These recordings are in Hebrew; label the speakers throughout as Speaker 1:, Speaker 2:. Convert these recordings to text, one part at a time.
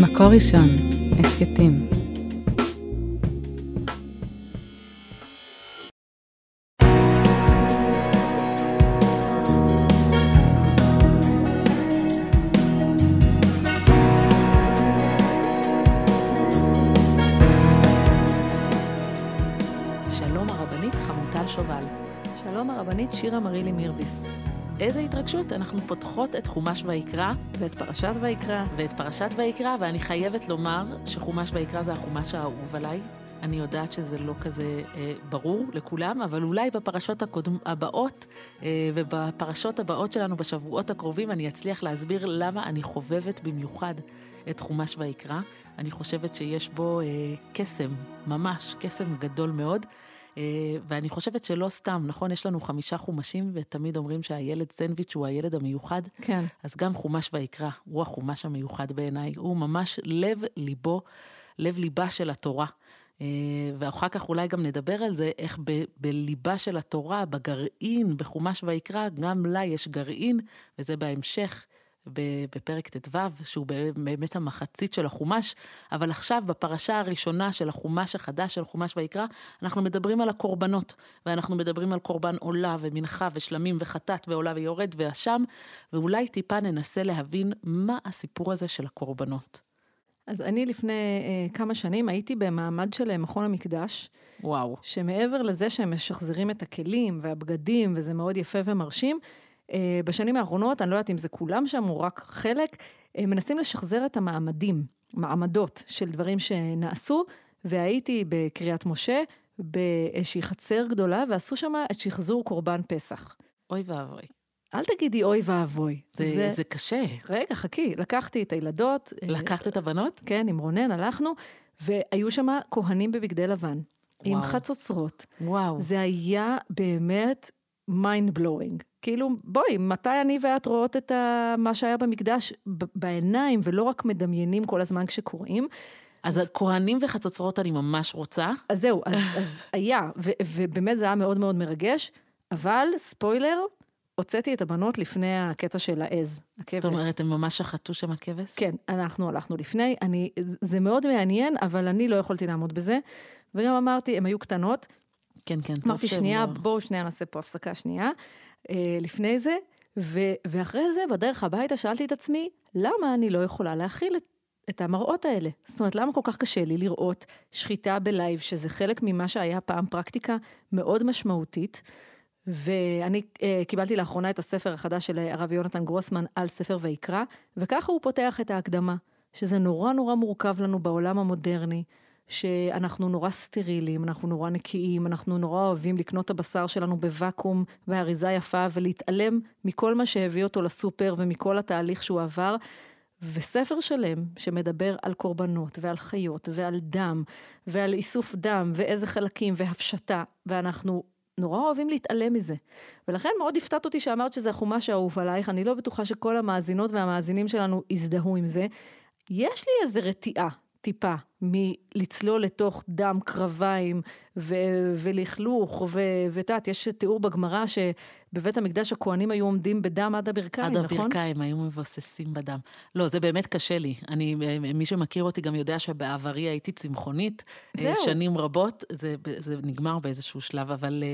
Speaker 1: מקור ראשון, הסכתים.
Speaker 2: איזה התרגשות, אנחנו פותחות את חומש ויקרא
Speaker 3: ואת פרשת ויקרא.
Speaker 2: ואת פרשת ויקרא, ואני חייבת לומר שחומש ויקרא זה החומש האהוב עליי. אני יודעת שזה לא כזה אה, ברור לכולם, אבל אולי בפרשות הקודם, הבאות אה, ובפרשות הבאות שלנו בשבועות הקרובים אני אצליח להסביר למה אני חובבת במיוחד את חומש ויקרא. אני חושבת שיש בו אה, קסם, ממש קסם גדול מאוד. אה, ואני חושבת שלא סתם, נכון? יש לנו חמישה חומשים, ותמיד אומרים שהילד סנדוויץ' הוא הילד המיוחד.
Speaker 3: כן.
Speaker 2: אז גם חומש ויקרא הוא החומש המיוחד בעיניי, הוא ממש לב ליבו, לב ליבה של התורה. אה, ואחר כך אולי גם נדבר על זה, איך ב- בליבה של התורה, בגרעין, בחומש ויקרא, גם לה יש גרעין, וזה בהמשך. בפרק ט"ו, שהוא באמת המחצית של החומש, אבל עכשיו בפרשה הראשונה של החומש החדש של חומש ויקרא, אנחנו מדברים על הקורבנות, ואנחנו מדברים על קורבן עולה ומנחה ושלמים וחטאת ועולה ויורד ואשם, ואולי טיפה ננסה להבין מה הסיפור הזה של הקורבנות.
Speaker 3: אז אני לפני אה, כמה שנים הייתי במעמד של אה, מכון המקדש,
Speaker 2: וואו.
Speaker 3: שמעבר לזה שהם משחזרים את הכלים והבגדים, וזה מאוד יפה ומרשים, בשנים האחרונות, אני לא יודעת אם זה כולם שם או רק חלק, אה, מנסים לשחזר את המעמדים, מעמדות של דברים שנעשו, והייתי בקריית משה, באיזושהי חצר גדולה, ועשו שם את שחזור קורבן פסח.
Speaker 2: אוי ואבוי.
Speaker 3: אל תגידי אוי ואבוי.
Speaker 2: זה, זה... זה קשה.
Speaker 3: רגע, חכי, לקחתי את הילדות. אה,
Speaker 2: לקחת את הבנות?
Speaker 3: כן, עם רונן הלכנו, והיו שם כהנים בבגדי לבן, וואו. עם חצוצרות.
Speaker 2: וואו.
Speaker 3: זה היה באמת mind blowing. כאילו, בואי, מתי אני ואת רואות את ה... מה שהיה במקדש בעיניים, ולא רק מדמיינים כל הזמן כשקוראים?
Speaker 2: אז כהנים וחצוצרות אני ממש רוצה.
Speaker 3: אז זהו, אז, אז היה, ו, ובאמת זה היה מאוד מאוד מרגש, אבל, ספוילר, הוצאתי את הבנות לפני הקטע של העז, הכבש.
Speaker 2: זאת אומרת, הם ממש שחטו שם הכבש?
Speaker 3: כן, אנחנו הלכנו לפני, אני, זה מאוד מעניין, אבל אני לא יכולתי לעמוד בזה, וגם אמרתי, הן היו קטנות.
Speaker 2: כן, כן,
Speaker 3: אמרתי, שנייה, לא... בואו שנייה נעשה פה הפסקה שנייה. אה, לפני זה, ו, ואחרי זה, בדרך הביתה, שאלתי את עצמי, למה אני לא יכולה להכיל את, את המראות האלה? זאת אומרת, למה כל כך קשה לי לראות שחיטה בלייב, שזה חלק ממה שהיה פעם פרקטיקה מאוד משמעותית, ואני אה, קיבלתי לאחרונה את הספר החדש של הרב יונתן גרוסמן על ספר ויקרא, וככה הוא פותח את ההקדמה, שזה נורא נורא מורכב לנו בעולם המודרני, שאנחנו נורא סטרילים, אנחנו נורא נקיים, אנחנו נורא אוהבים לקנות את הבשר שלנו בוואקום ואריזה יפה ולהתעלם מכל מה שהביא אותו לסופר ומכל התהליך שהוא עבר. וספר שלם שמדבר על קורבנות ועל חיות ועל דם ועל איסוף דם ואיזה חלקים והפשטה, ואנחנו נורא אוהבים להתעלם מזה. ולכן מאוד הפתעת אותי שאמרת שזה החומש האהוב עלייך, אני לא בטוחה שכל המאזינות והמאזינים שלנו יזדהו עם זה. יש לי איזה רתיעה, טיפה, מלצלול לתוך דם קרביים ו- ולכלוך, ואת יודעת, יש תיאור בגמרא שבבית המקדש הכוהנים היו עומדים בדם עד הברכיים,
Speaker 2: עד
Speaker 3: נכון?
Speaker 2: עד הברכיים, היו מבוססים בדם. לא, זה באמת קשה לי. אני, מי שמכיר אותי גם יודע שבעברי הייתי צמחונית. זהו. שנים רבות, זה, זה נגמר באיזשהו שלב, אבל...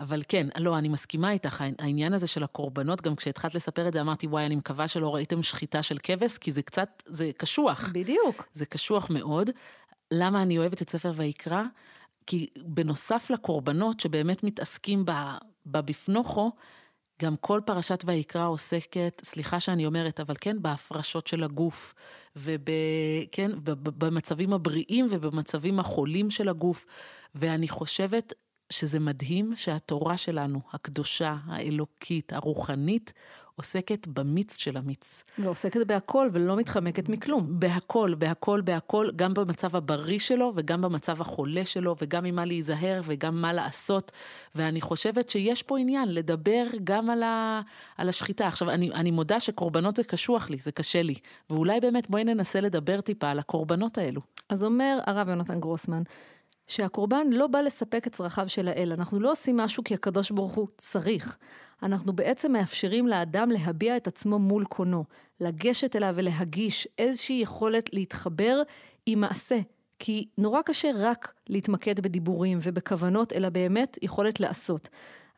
Speaker 2: אבל כן, לא, אני מסכימה איתך, העניין הזה של הקורבנות, גם כשהתחלת לספר את זה, אמרתי, וואי, אני מקווה שלא ראיתם שחיטה של כבש, כי זה קצת, זה קשוח.
Speaker 3: בדיוק.
Speaker 2: זה קשוח מאוד. למה אני אוהבת את ספר ויקרא? כי בנוסף לקורבנות שבאמת מתעסקים בבפנוכו, גם כל פרשת ויקרא עוסקת, סליחה שאני אומרת, אבל כן, בהפרשות של הגוף, וכן, במצבים הבריאים ובמצבים החולים של הגוף. ואני חושבת שזה מדהים שהתורה שלנו, הקדושה, האלוקית, הרוחנית, עוסקת במיץ של המיץ.
Speaker 3: ועוסקת בהכל ולא מתחמקת מכלום.
Speaker 2: בהכל, בהכל, בהכל, גם במצב הבריא שלו וגם במצב החולה שלו וגם ממה להיזהר וגם מה לעשות. ואני חושבת שיש פה עניין לדבר גם על, ה, על השחיטה. עכשיו, אני, אני מודה שקורבנות זה קשוח לי, זה קשה לי. ואולי באמת בואי ננסה לדבר טיפה על הקורבנות האלו.
Speaker 3: אז אומר הרב יונתן גרוסמן, שהקורבן לא בא לספק את צרכיו של האל. אנחנו לא עושים משהו כי הקדוש ברוך הוא צריך. אנחנו בעצם מאפשרים לאדם להביע את עצמו מול קונו, לגשת אליו ולהגיש איזושהי יכולת להתחבר עם מעשה. כי נורא קשה רק להתמקד בדיבורים ובכוונות, אלא באמת יכולת לעשות.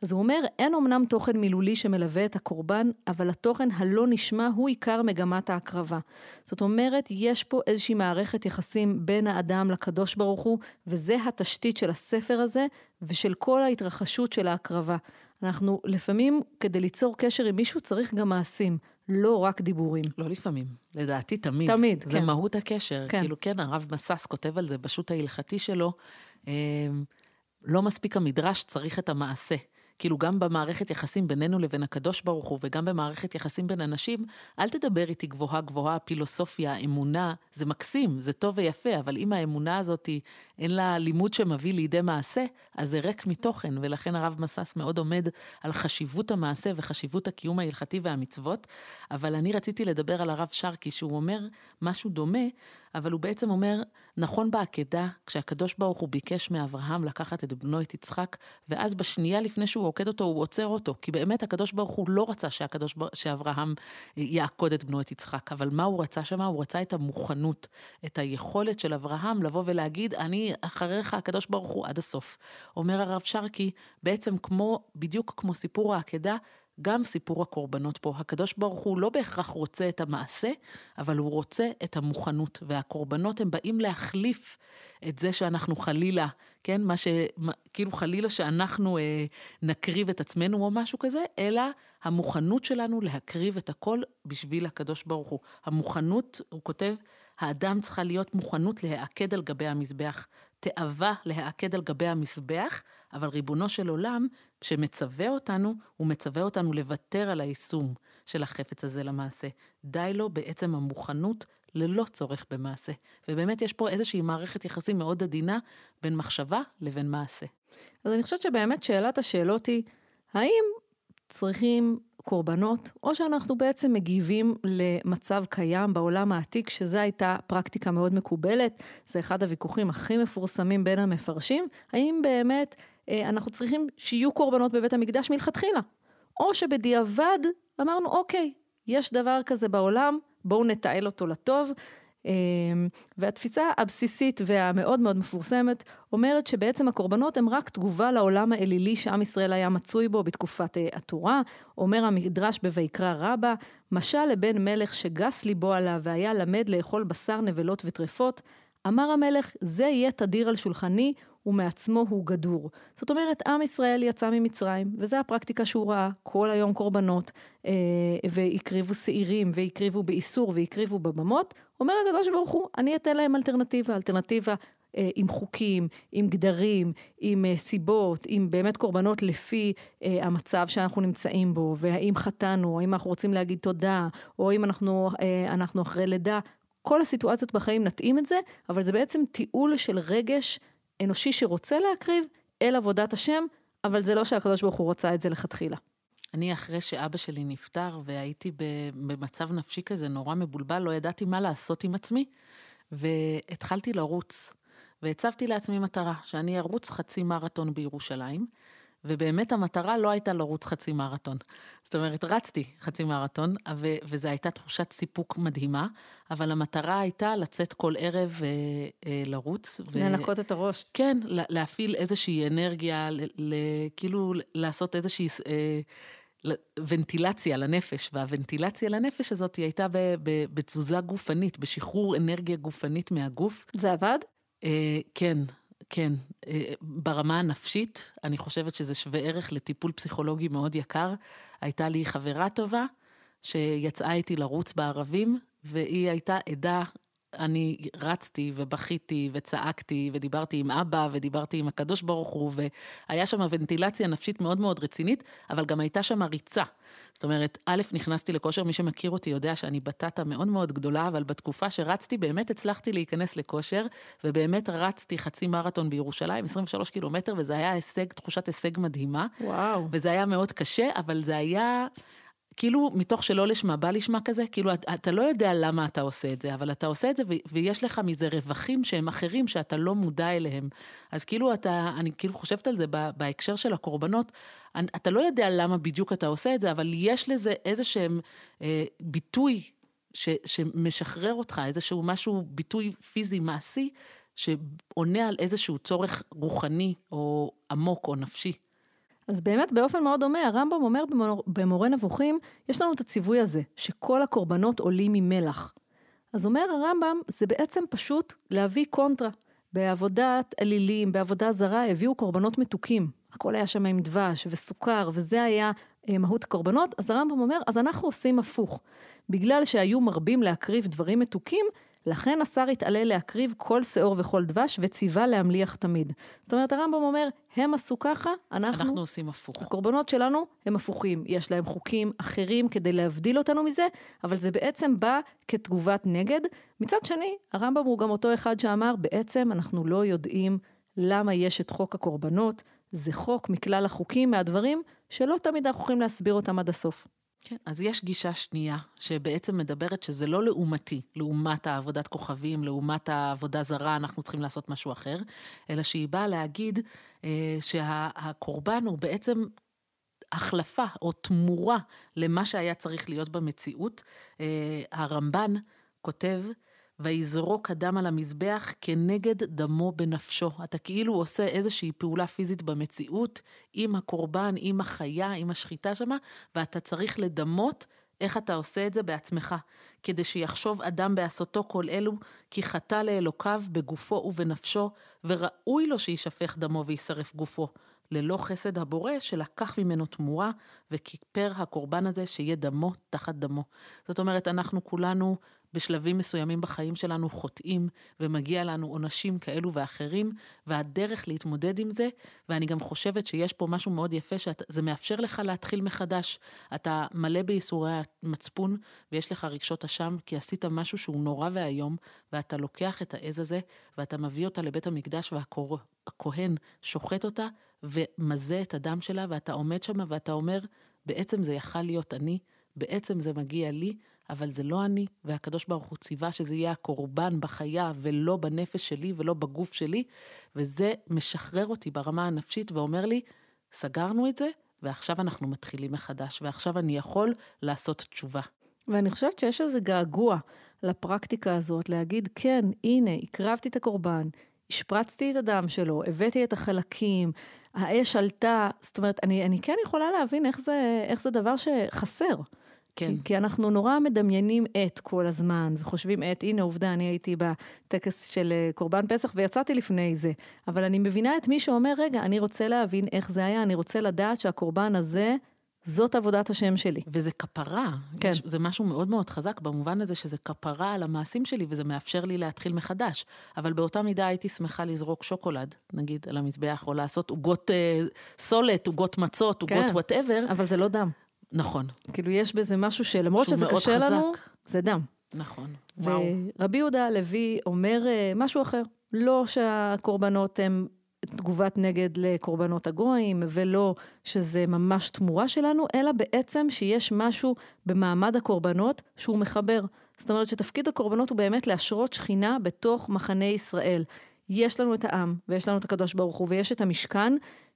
Speaker 3: אז הוא אומר, אין אמנם תוכן מילולי שמלווה את הקורבן, אבל התוכן הלא נשמע הוא עיקר מגמת ההקרבה. זאת אומרת, יש פה איזושהי מערכת יחסים בין האדם לקדוש ברוך הוא, וזה התשתית של הספר הזה ושל כל ההתרחשות של ההקרבה. אנחנו לפעמים, כדי ליצור קשר עם מישהו, צריך גם מעשים, לא רק דיבורים.
Speaker 2: לא לפעמים, לדעתי תמיד.
Speaker 3: תמיד,
Speaker 2: זה
Speaker 3: כן.
Speaker 2: זה מהות הקשר.
Speaker 3: כן.
Speaker 2: כאילו, כן, הרב מסס כותב על זה בשו"ת ההלכתי שלו, אה, לא מספיק המדרש, צריך את המעשה. כאילו גם במערכת יחסים בינינו לבין הקדוש ברוך הוא, וגם במערכת יחסים בין אנשים, אל תדבר איתי גבוהה גבוהה, פילוסופיה, אמונה, זה מקסים, זה טוב ויפה, אבל אם האמונה הזאת אין לה לימוד שמביא לידי מעשה, אז זה ריק מתוכן, ולכן הרב מסס מאוד עומד על חשיבות המעשה וחשיבות הקיום ההלכתי והמצוות. אבל אני רציתי לדבר על הרב שרקי, שהוא אומר משהו דומה, אבל הוא בעצם אומר, נכון בעקדה, כשהקדוש ברוך הוא ביקש מאברהם לקחת את בנו, את יצחק, ואז בשנייה לפני שהוא עוקד אותו, הוא עוצר אותו. כי באמת הקדוש ברוך הוא לא רצה שהקדוש, שאברהם יעקוד את בנו, את יצחק, אבל מה הוא רצה שם? הוא רצה את המוכנות, את היכולת של אברהם לבוא ולהגיד, אני אחריך הקדוש ברוך הוא עד הסוף. אומר הרב שרקי, בעצם כמו, בדיוק כמו סיפור העקדה, גם סיפור הקורבנות פה. הקדוש ברוך הוא לא בהכרח רוצה את המעשה, אבל הוא רוצה את המוכנות. והקורבנות הם באים להחליף את זה שאנחנו חלילה, כן, מה ש... כאילו חלילה שאנחנו אה, נקריב את עצמנו או משהו כזה, אלא המוכנות שלנו להקריב את הכל בשביל הקדוש ברוך הוא. המוכנות, הוא כותב, האדם צריכה להיות מוכנות להיעקד על גבי המזבח. תאווה להיעקד על גבי המזבח, אבל ריבונו של עולם, כשמצווה אותנו, הוא מצווה אותנו לוותר על היישום של החפץ הזה למעשה. די לו בעצם המוכנות ללא צורך במעשה. ובאמת יש פה איזושהי מערכת יחסים מאוד עדינה בין מחשבה לבין מעשה.
Speaker 3: אז אני חושבת שבאמת שאלת השאלות היא, האם צריכים קורבנות, או שאנחנו בעצם מגיבים למצב קיים בעולם העתיק, שזו הייתה פרקטיקה מאוד מקובלת, זה אחד הוויכוחים הכי מפורסמים בין המפרשים, האם באמת אנחנו צריכים שיהיו קורבנות בבית המקדש מלכתחילה, או שבדיעבד אמרנו, אוקיי, יש דבר כזה בעולם, בואו נתעל אותו לטוב. והתפיסה הבסיסית והמאוד מאוד מפורסמת אומרת שבעצם הקורבנות הם רק תגובה לעולם האלילי שעם ישראל היה מצוי בו בתקופת התורה. אומר המדרש בויקרא רבה, משל לבן מלך שגס ליבו עליו והיה למד לאכול בשר נבלות וטרפות, אמר המלך, זה יהיה תדיר על שולחני ומעצמו הוא גדור. זאת אומרת, עם ישראל יצא ממצרים, וזו הפרקטיקה שהוא ראה, כל היום קורבנות, אה, והקריבו שעירים, והקריבו באיסור, והקריבו בבמות. אומר הקדוש ברוך הוא, אני אתן להם אלטרנטיבה, אלטרנטיבה אה, עם חוקים, עם גדרים, עם אה, סיבות, עם באמת קורבנות לפי אה, המצב שאנחנו נמצאים בו, והאם חטאנו, האם אנחנו רוצים להגיד תודה, או אם אנחנו, אה, אנחנו אחרי לידה. כל הסיטואציות בחיים נתאים את זה, אבל זה בעצם טיעול של רגש אנושי שרוצה להקריב אל עבודת השם, אבל זה לא שהקדוש ברוך הוא רצה את זה לכתחילה.
Speaker 2: אני אחרי שאבא שלי נפטר והייתי במצב נפשי כזה נורא מבולבל, לא ידעתי מה לעשות עם עצמי, והתחלתי לרוץ. והצבתי לעצמי מטרה, שאני ארוץ חצי מרתון בירושלים, ובאמת המטרה לא הייתה לרוץ חצי מרתון. זאת אומרת, רצתי חצי מרתון, ו- וזו הייתה תחושת סיפוק מדהימה, אבל המטרה הייתה לצאת כל ערב אה, אה, לרוץ.
Speaker 3: ו- לנקות את הראש.
Speaker 2: כן, להפעיל איזושהי אנרגיה, ל- ל- כאילו לעשות איזושהי... אה, ונטילציה לנפש, והוונטילציה לנפש הזאת היא הייתה בתזוזה גופנית, בשחרור אנרגיה גופנית מהגוף.
Speaker 3: זה עבד?
Speaker 2: אה, כן, כן. אה, ברמה הנפשית, אני חושבת שזה שווה ערך לטיפול פסיכולוגי מאוד יקר. הייתה לי חברה טובה שיצאה איתי לרוץ בערבים, והיא הייתה עדה אני רצתי ובכיתי וצעקתי ודיברתי עם אבא ודיברתי עם הקדוש ברוך הוא והיה שם ונטילציה נפשית מאוד מאוד רצינית, אבל גם הייתה שם ריצה. זאת אומרת, א', נכנסתי לכושר, מי שמכיר אותי יודע שאני בטטה מאוד מאוד גדולה, אבל בתקופה שרצתי באמת הצלחתי להיכנס לכושר, ובאמת רצתי חצי מרתון בירושלים, 23 קילומטר, וזה היה הישג, תחושת הישג מדהימה.
Speaker 3: וואו.
Speaker 2: וזה היה מאוד קשה, אבל זה היה... כאילו מתוך שלא לשמה בא לשמה כזה, כאילו אתה, אתה לא יודע למה אתה עושה את זה, אבל אתה עושה את זה ו- ויש לך מזה רווחים שהם אחרים שאתה לא מודע אליהם. אז כאילו אתה, אני כאילו חושבת על זה בהקשר של הקורבנות, אתה לא יודע למה בדיוק אתה עושה את זה, אבל יש לזה איזה שהם אה, ביטוי ש, שמשחרר אותך, איזשהו משהו, ביטוי פיזי מעשי, שעונה על איזשהו צורך רוחני או עמוק או נפשי.
Speaker 3: אז באמת באופן מאוד דומה, הרמב"ם אומר במור, במורה נבוכים, יש לנו את הציווי הזה, שכל הקורבנות עולים ממלח. אז אומר הרמב"ם, זה בעצם פשוט להביא קונטרה. בעבודת אלילים, בעבודה זרה, הביאו קורבנות מתוקים. הכל היה שם עם דבש וסוכר, וזה היה אה, מהות הקורבנות. אז הרמב"ם אומר, אז אנחנו עושים הפוך. בגלל שהיו מרבים להקריב דברים מתוקים, לכן השר התעלה להקריב כל שאור וכל דבש, וציווה להמליח תמיד. זאת אומרת, הרמב"ם אומר, הם עשו ככה, אנחנו...
Speaker 2: אנחנו עושים הפוך.
Speaker 3: הקורבנות שלנו הם הפוכים. יש להם חוקים אחרים כדי להבדיל אותנו מזה, אבל זה בעצם בא כתגובת נגד. מצד שני, הרמב"ם הוא גם אותו אחד שאמר, בעצם אנחנו לא יודעים למה יש את חוק הקורבנות. זה חוק מכלל החוקים, מהדברים שלא תמיד אנחנו יכולים להסביר אותם עד הסוף.
Speaker 2: כן, אז יש גישה שנייה, שבעצם מדברת שזה לא לעומתי, לעומת העבודת כוכבים, לעומת העבודה זרה, אנחנו צריכים לעשות משהו אחר, אלא שהיא באה להגיד אה, שהקורבן הוא בעצם החלפה או תמורה למה שהיה צריך להיות במציאות. אה, הרמב"ן כותב, ויזרוק אדם על המזבח כנגד דמו בנפשו. אתה כאילו עושה איזושהי פעולה פיזית במציאות עם הקורבן, עם החיה, עם השחיטה שמה, ואתה צריך לדמות איך אתה עושה את זה בעצמך, כדי שיחשוב אדם בעשותו כל אלו, כי חטא לאלוקיו בגופו ובנפשו, וראוי לו שישפך דמו וישרף גופו. ללא חסד הבורא שלקח ממנו תמורה וכיפר הקורבן הזה שיהיה דמו תחת דמו. זאת אומרת, אנחנו כולנו בשלבים מסוימים בחיים שלנו חוטאים, ומגיע לנו עונשים כאלו ואחרים, והדרך להתמודד עם זה, ואני גם חושבת שיש פה משהו מאוד יפה, שזה מאפשר לך להתחיל מחדש. אתה מלא בייסורי המצפון, ויש לך רגשות אשם, כי עשית משהו שהוא נורא ואיום, ואתה לוקח את העז הזה, ואתה מביא אותה לבית המקדש, והכהן שוחט אותה, ומזה את הדם שלה, ואתה עומד שם ואתה אומר, בעצם זה יכל להיות אני, בעצם זה מגיע לי, אבל זה לא אני, והקדוש ברוך הוא ציווה שזה יהיה הקורבן בחיה ולא בנפש שלי ולא בגוף שלי, וזה משחרר אותי ברמה הנפשית ואומר לי, סגרנו את זה, ועכשיו אנחנו מתחילים מחדש, ועכשיו אני יכול לעשות תשובה.
Speaker 3: ואני חושבת שיש איזה געגוע לפרקטיקה הזאת, להגיד, כן, הנה, הקרבתי את הקורבן, השפרצתי את הדם שלו, הבאתי את החלקים, האש עלתה, זאת אומרת, אני, אני כן יכולה להבין איך זה, איך זה דבר שחסר. כן. כי, כי אנחנו נורא מדמיינים את כל הזמן, וחושבים את, הנה עובדה, אני הייתי בטקס של אה, קורבן פסח ויצאתי לפני זה, אבל אני מבינה את מי שאומר, רגע, אני רוצה להבין איך זה היה, אני רוצה לדעת שהקורבן הזה... זאת עבודת השם שלי.
Speaker 2: וזה כפרה. כן. יש, זה משהו מאוד מאוד חזק במובן הזה שזה כפרה על המעשים שלי וזה מאפשר לי להתחיל מחדש. אבל באותה מידה הייתי שמחה לזרוק שוקולד, נגיד, על המזבח, או לעשות עוגות אה, סולת, עוגות מצות, עוגות כן, whatever.
Speaker 3: אבל זה לא דם.
Speaker 2: נכון.
Speaker 3: כאילו יש בזה משהו שלמרות שזה קשה חזק. לנו, זה דם.
Speaker 2: נכון,
Speaker 3: וואו. ורבי יהודה הלוי אומר אה, משהו אחר, לא שהקורבנות הם תגובת נגד לקורבנות הגויים, ולא שזה ממש תמורה שלנו, אלא בעצם שיש משהו במעמד הקורבנות שהוא מחבר. זאת אומרת שתפקיד הקורבנות הוא באמת להשרות שכינה בתוך מחנה ישראל. יש לנו את העם, ויש לנו את הקדוש ברוך הוא, ויש את המשכן,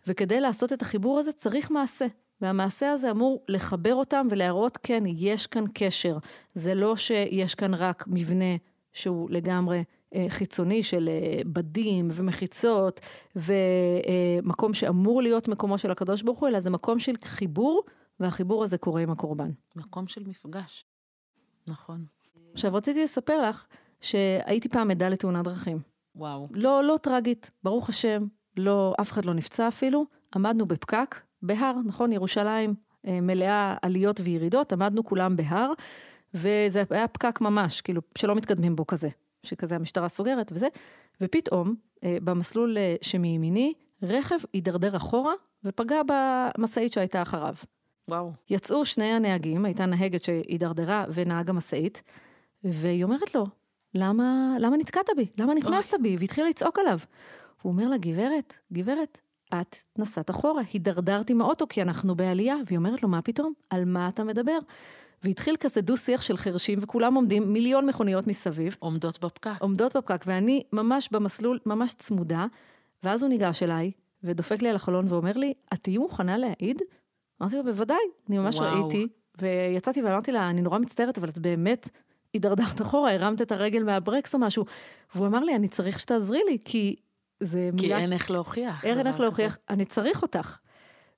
Speaker 3: וכדי לעשות את החיבור הזה צריך מעשה. והמעשה הזה אמור לחבר אותם ולהראות, כן, יש כאן קשר. זה לא שיש כאן רק מבנה שהוא לגמרי אה, חיצוני של אה, בדים ומחיצות, ומקום שאמור להיות מקומו של הקדוש ברוך הוא, אלא זה מקום של חיבור, והחיבור הזה קורה עם הקורבן.
Speaker 2: מקום של מפגש, נכון.
Speaker 3: עכשיו, רציתי לספר לך שהייתי פעם עדה לתאונת דרכים.
Speaker 2: וואו.
Speaker 3: לא, לא טרגית, ברוך השם, לא, אף אחד לא נפצע אפילו. עמדנו בפקק, בהר, נכון, ירושלים אה, מלאה עליות וירידות, עמדנו כולם בהר, וזה היה פקק ממש, כאילו, שלא מתקדמים בו כזה, שכזה המשטרה סוגרת וזה, ופתאום, אה, במסלול אה, שמימיני, רכב הידרדר אחורה ופגע במשאית שהייתה אחריו.
Speaker 2: וואו.
Speaker 3: יצאו שני הנהגים, הייתה נהגת שהידרדרה ונהג המשאית, והיא אומרת לו, למה, למה נתקעת בי? למה נכנסת בי? והתחילה לצעוק עליו. הוא אומר לה, גברת, גברת, את נסעת אחורה, הידרדרת עם האוטו כי אנחנו בעלייה. והיא אומרת לו, מה פתאום? על מה אתה מדבר? והתחיל כזה דו-שיח של חרשים, וכולם עומדים, מיליון מכוניות מסביב.
Speaker 2: עומדות בפקק.
Speaker 3: עומדות בפקק, ואני ממש במסלול, ממש צמודה, ואז הוא ניגש אליי, ודופק לי על החלון ואומר לי, את תהיי מוכנה להעיד? אמרתי לו, בוודאי, אני ממש
Speaker 2: וואו.
Speaker 3: ראיתי, ויצאתי ואמרתי לה, אני נורא מצטערת, אבל את באמת הידרדרת אחורה, הרמת את הרגל מהברקס או משהו. והוא אמר לי, אני צריך שתעזרי לי, כי זה
Speaker 2: כי
Speaker 3: מילה...
Speaker 2: אין איך להוכיח.
Speaker 3: אין איך להוכיח, אני צריך אותך.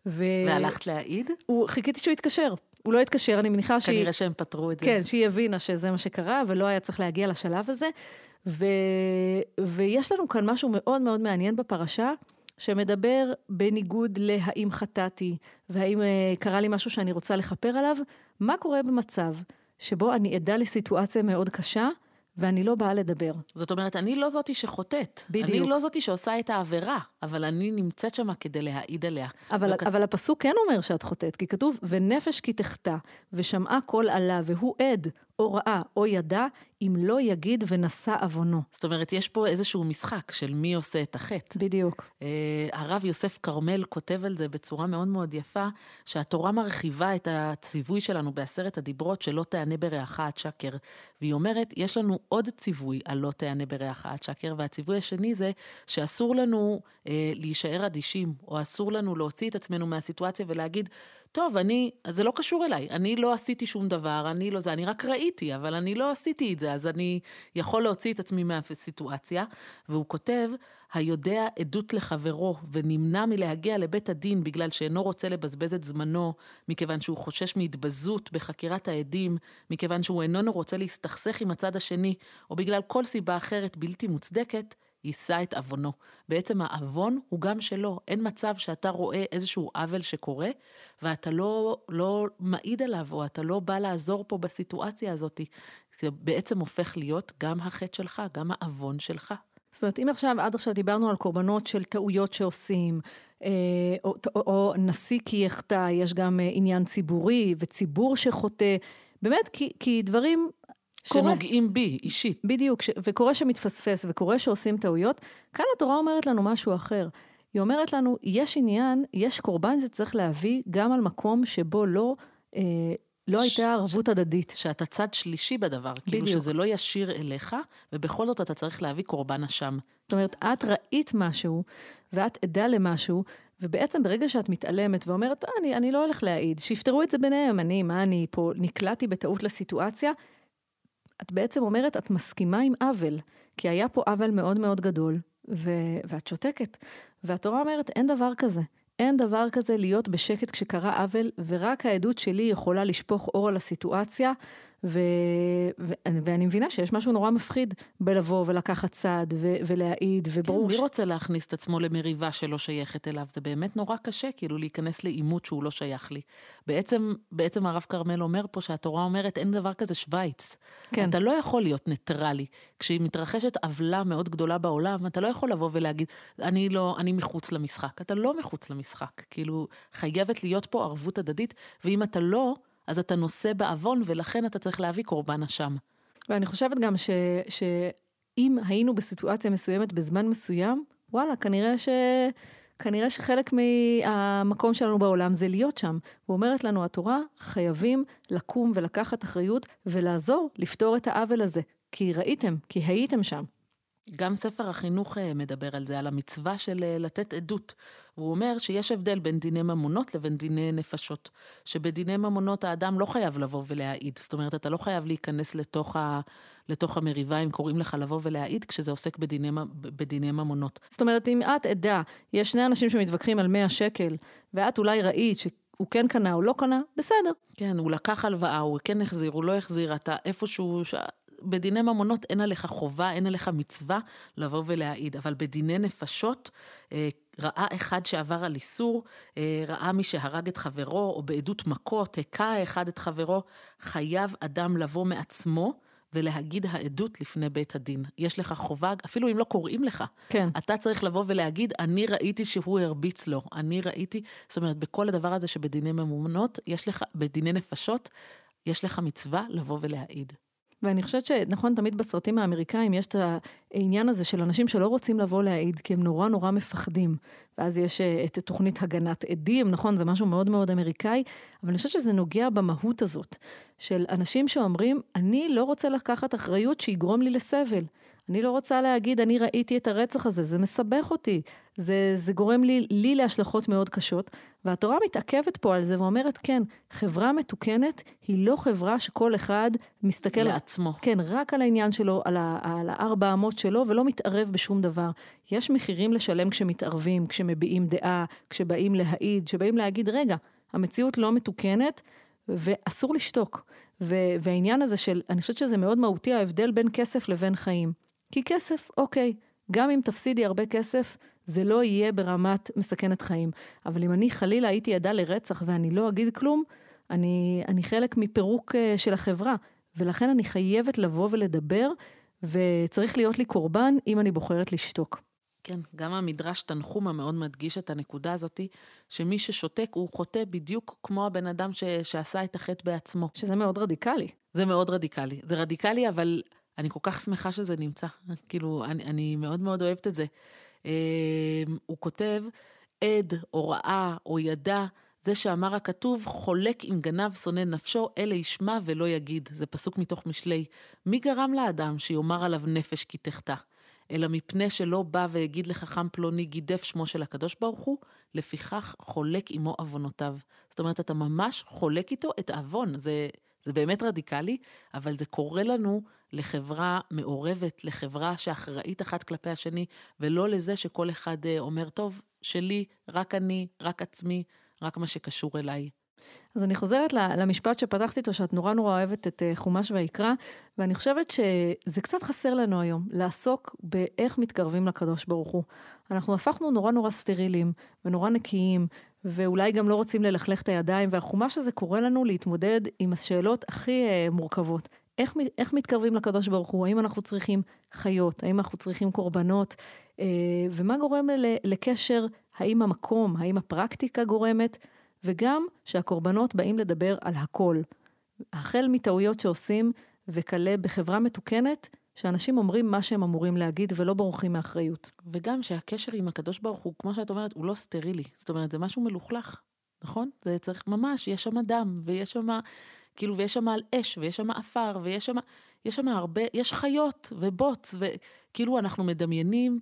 Speaker 3: ו...
Speaker 2: והלכת להעיד?
Speaker 3: הוא, חיכיתי שהוא יתקשר. הוא לא התקשר, אני מניחה שהיא...
Speaker 2: כנראה שהם פתרו את זה.
Speaker 3: כן, שהיא הבינה שזה מה שקרה, ולא היה צריך להגיע לשלב הזה. ו... ויש לנו כאן משהו מאוד מאוד מעניין בפרשה, שמדבר בניגוד להאם חטאתי, והאם אה, קרה לי משהו שאני רוצה לכפר עליו, מה קורה במצב שבו אני עדה לסיטואציה מאוד קשה, ואני לא באה לדבר.
Speaker 2: זאת אומרת, אני לא זאתי שחוטאת.
Speaker 3: בדיוק.
Speaker 2: אני לא זאתי שעושה את העבירה, אבל אני נמצאת שם כדי להעיד עליה.
Speaker 3: אבל,
Speaker 2: לא כת-
Speaker 3: אבל הפסוק כן אומר שאת חוטאת, כי כתוב, ונפש כי תחטא, ושמעה קול עלה, והוא עד, או ראה, או ידע, אם לא יגיד ונשא עוונו.
Speaker 2: זאת אומרת, יש פה איזשהו משחק של מי עושה את החטא.
Speaker 3: בדיוק.
Speaker 2: אה, הרב יוסף כרמל כותב על זה בצורה מאוד מאוד יפה, שהתורה מרחיבה את הציווי שלנו בעשרת הדיברות שלא תענה ברעך עד שקר. והיא אומרת, יש לנו עוד ציווי על לא תענה ברעך עד שקר, והציווי השני זה שאסור לנו אה, להישאר אדישים, או אסור לנו להוציא את עצמנו מהסיטואציה ולהגיד, טוב, אני, אז זה לא קשור אליי, אני לא עשיתי שום דבר, אני לא זה, אני רק ראיתי, אבל אני לא עשיתי את זה, אז אני יכול להוציא את עצמי מהסיטואציה. והוא כותב, היודע עדות לחברו ונמנע מלהגיע לבית הדין בגלל שאינו רוצה לבזבז את זמנו, מכיוון שהוא חושש מהתבזות בחקירת העדים, מכיוון שהוא איננו רוצה להסתכסך עם הצד השני, או בגלל כל סיבה אחרת בלתי מוצדקת, יישא את עוונו. בעצם העוון הוא גם שלו. אין מצב שאתה רואה איזשהו עוול שקורה, ואתה לא, לא מעיד עליו, או אתה לא בא לעזור פה בסיטואציה הזאת. זה בעצם הופך להיות גם החטא שלך, גם העוון שלך.
Speaker 3: זאת אומרת, אם עכשיו, עד עכשיו דיברנו על קורבנות של טעויות שעושים, אה, או, או, או נשיא כי יחטא, יש גם אה, עניין ציבורי וציבור שחוטא, באמת, כי, כי דברים... קורה.
Speaker 2: שנוגעים בי, אישית.
Speaker 3: בדיוק, ש- וקורה שמתפספס וקורה שעושים טעויות. כאן התורה אומרת לנו משהו אחר. היא אומרת לנו, יש עניין, יש קורבן שצריך להביא גם על מקום שבו לא, אה, לא
Speaker 2: ש-
Speaker 3: הייתה ערבות הדדית.
Speaker 2: שאתה צד שלישי בדבר, כאילו
Speaker 3: בדיוק.
Speaker 2: שזה לא ישיר אליך, ובכל זאת אתה צריך להביא קורבן אשם.
Speaker 3: זאת אומרת, את ראית משהו, ואת עדה למשהו, ובעצם ברגע שאת מתעלמת ואומרת, "אה, אני, אני לא הולך להעיד, שיפתרו את זה ביניהם, אני, מה אני פה, נקלעתי בטעות לסיטואציה, את בעצם אומרת, את מסכימה עם עוול, כי היה פה עוול מאוד מאוד גדול, ו- ואת שותקת. והתורה אומרת, אין דבר כזה. אין דבר כזה להיות בשקט כשקרה עוול, ורק העדות שלי יכולה לשפוך אור על הסיטואציה, ו- ו- ואני מבינה שיש משהו נורא מפחיד בלבוא ולקחת צעד ו- ולהעיד,
Speaker 2: כן,
Speaker 3: וברור
Speaker 2: מי
Speaker 3: ש-
Speaker 2: רוצה להכניס את עצמו למריבה שלא שייכת אליו? זה באמת נורא קשה, כאילו להיכנס לעימות שהוא לא שייך לי. בעצם, בעצם הרב כרמל אומר פה שהתורה אומרת, אין דבר כזה שווייץ.
Speaker 3: כן.
Speaker 2: אתה לא יכול להיות ניטרלי. כשמתרחשת עוולה מאוד גדולה בעולם, אתה לא יכול לבוא ולהגיד, אני לא, אני מחוץ למשחק. אתה לא מחוץ למשחק. כאילו, חייבת להיות פה ערבות הדדית, ואם אתה לא, אז אתה נושא בעוון, ולכן אתה צריך להביא קורבן אשם.
Speaker 3: ואני חושבת גם ש, שאם היינו בסיטואציה מסוימת בזמן מסוים, וואלה, כנראה, ש, כנראה שחלק מהמקום שלנו בעולם זה להיות שם. ואומרת לנו התורה, חייבים לקום ולקחת אחריות ולעזור לפתור את העוול הזה. כי ראיתם, כי הייתם שם.
Speaker 2: גם ספר החינוך אה, מדבר על זה, על המצווה של אה, לתת עדות. הוא אומר שיש הבדל בין דיני ממונות לבין דיני נפשות. שבדיני ממונות האדם לא חייב לבוא ולהעיד. זאת אומרת, אתה לא חייב להיכנס לתוך, ה, לתוך המריבה אם קוראים לך לבוא ולהעיד, כשזה עוסק בדיני, בדיני ממונות.
Speaker 3: זאת אומרת, אם את עדה, יש שני אנשים שמתווכחים על 100 שקל, ואת אולי ראית שהוא כן קנה או לא קנה, בסדר.
Speaker 2: כן, הוא לקח הלוואה, הוא כן החזיר, הוא לא החזיר, אתה איפשהו... בדיני ממונות אין עליך חובה, אין עליך מצווה לבוא ולהעיד, אבל בדיני נפשות, אה, ראה אחד שעבר על איסור, אה, ראה מי שהרג את חברו, או בעדות מכות, הכה האחד את חברו, חייב אדם לבוא מעצמו ולהגיד העדות לפני בית הדין. יש לך חובה, אפילו אם לא קוראים לך,
Speaker 3: כן.
Speaker 2: אתה צריך לבוא ולהגיד, אני ראיתי שהוא הרביץ לו, אני ראיתי, זאת אומרת, בכל הדבר הזה שבדיני ממונות, יש לך, בדיני נפשות, יש לך מצווה לבוא ולהעיד.
Speaker 3: ואני חושבת שנכון, תמיד בסרטים האמריקאים יש את העניין הזה של אנשים שלא רוצים לבוא להעיד, כי הם נורא נורא מפחדים. ואז יש אה, את תוכנית הגנת עדים, נכון, זה משהו מאוד מאוד אמריקאי, אבל אני חושבת שזה נוגע במהות הזאת, של אנשים שאומרים, אני לא רוצה לקחת אחריות שיגרום לי לסבל. אני לא רוצה להגיד, אני ראיתי את הרצח הזה, זה מסבך אותי, זה, זה גורם לי, לי להשלכות מאוד קשות. והתורה מתעכבת פה על זה ואומרת, כן, חברה מתוקנת היא לא חברה שכל אחד מסתכל...
Speaker 2: לעצמו.
Speaker 3: כן, רק על העניין שלו, על, ה, על הארבע אמות שלו, ולא מתערב בשום דבר. יש מחירים לשלם כשמתערבים, כשמביעים דעה, כשבאים להעיד, כשבאים להגיד, רגע, המציאות לא מתוקנת, ואסור לשתוק. והעניין הזה של, אני חושבת שזה מאוד מהותי, ההבדל בין כסף לבין חיים. כי כסף, אוקיי, גם אם תפסידי הרבה כסף, זה לא יהיה ברמת מסכנת חיים. אבל אם אני חלילה הייתי עדה לרצח ואני לא אגיד כלום, אני, אני חלק מפירוק אה, של החברה, ולכן אני חייבת לבוא ולדבר, וצריך להיות לי קורבן אם אני בוחרת לשתוק.
Speaker 2: כן, גם המדרש תנחומה מאוד מדגיש את הנקודה הזאתי, שמי ששותק הוא חוטא בדיוק כמו הבן אדם ש, שעשה את החטא בעצמו.
Speaker 3: שזה מאוד רדיקלי.
Speaker 2: זה מאוד רדיקלי. זה רדיקלי, אבל אני כל כך שמחה שזה נמצא. כאילו, אני, אני מאוד מאוד אוהבת את זה. אה, הוא כותב, עד או ראה או ידע, זה שאמר הכתוב, חולק עם גנב שונא נפשו, אלה ישמע ולא יגיד. זה פסוק מתוך משלי. מי גרם לאדם שיאמר עליו נפש כי תחטא? אלא מפני שלא בא והגיד לחכם פלוני גידף שמו של הקדוש ברוך הוא, לפיכך חולק עמו עוונותיו. זאת אומרת, אתה ממש חולק איתו את העוון. זה, זה באמת רדיקלי, אבל זה קורה לנו לחברה מעורבת, לחברה שאחראית אחת כלפי השני, ולא לזה שכל אחד אה, אומר, טוב, שלי, רק אני, רק עצמי, רק מה שקשור אליי.
Speaker 3: אז אני חוזרת למשפט שפתחתי איתו, שאת נורא נורא אוהבת את אה, חומש ויקרא, ואני חושבת שזה קצת חסר לנו היום, לעסוק באיך מתקרבים לקדוש ברוך הוא. אנחנו הפכנו נורא נורא סטרילים ונורא נקיים, ואולי גם לא רוצים ללכלך את הידיים, והחומש הזה קורא לנו להתמודד עם השאלות הכי אה, מורכבות. איך, איך מתקרבים לקדוש ברוך הוא? האם אנחנו צריכים חיות? האם אנחנו צריכים קורבנות? אה, ומה גורם לקשר? האם המקום, האם הפרקטיקה גורמת? וגם שהקורבנות באים לדבר על הכל. החל מטעויות שעושים, וכלה בחברה מתוקנת, שאנשים אומרים מה שהם אמורים להגיד ולא בורחים מאחריות.
Speaker 2: וגם שהקשר עם הקדוש ברוך הוא, כמו שאת אומרת, הוא לא סטרילי. זאת אומרת, זה משהו מלוכלך, נכון? זה צריך ממש, יש שם דם, ויש שם, כאילו, ויש שם על אש, ויש שם עפר, ויש שם, יש שם הרבה, יש חיות ובוץ, וכאילו אנחנו מדמיינים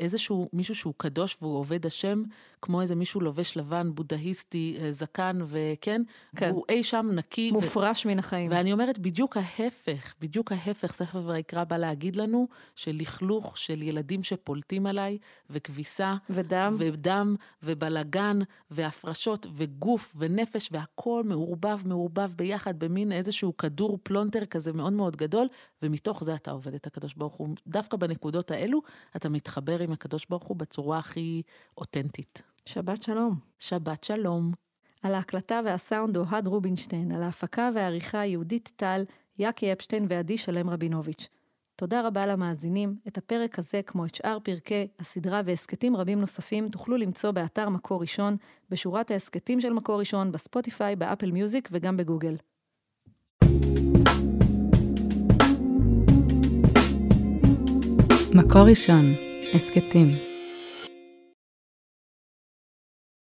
Speaker 2: איזשהו מישהו שהוא קדוש והוא עובד השם, כמו איזה מישהו לובש לבן, בודהיסטי, אה, זקן, וכן, כן. והוא אי שם נקי.
Speaker 3: מופרש ו... מן החיים.
Speaker 2: ואני אומרת, בדיוק ההפך, בדיוק ההפך, ספר ויקרא בא להגיד לנו, של לכלוך של ילדים שפולטים עליי, וכביסה.
Speaker 3: ודם.
Speaker 2: ודם, ובלגן, והפרשות, וגוף, ונפש, והכול מעורבב, מעורבב ביחד, במין איזשהו כדור פלונטר כזה מאוד מאוד גדול, ומתוך זה אתה עובד את הקדוש ברוך הוא. דווקא בנקודות האלו, אתה מתחבר עם הקדוש ברוך הוא בצורה הכי אותנטית.
Speaker 3: שבת שלום.
Speaker 2: שבת שלום.
Speaker 3: על ההקלטה והסאונד אוהד רובינשטיין, על ההפקה והעריכה יהודית טל, יאקי אפשטיין ועדי שלם רבינוביץ'. תודה רבה למאזינים. את הפרק הזה, כמו את שאר פרקי הסדרה והסכתים רבים נוספים, תוכלו למצוא באתר מקור ראשון, בשורת ההסכתים של מקור ראשון, בספוטיפיי, באפל מיוזיק וגם בגוגל.
Speaker 1: מקור ראשון, הסכתים.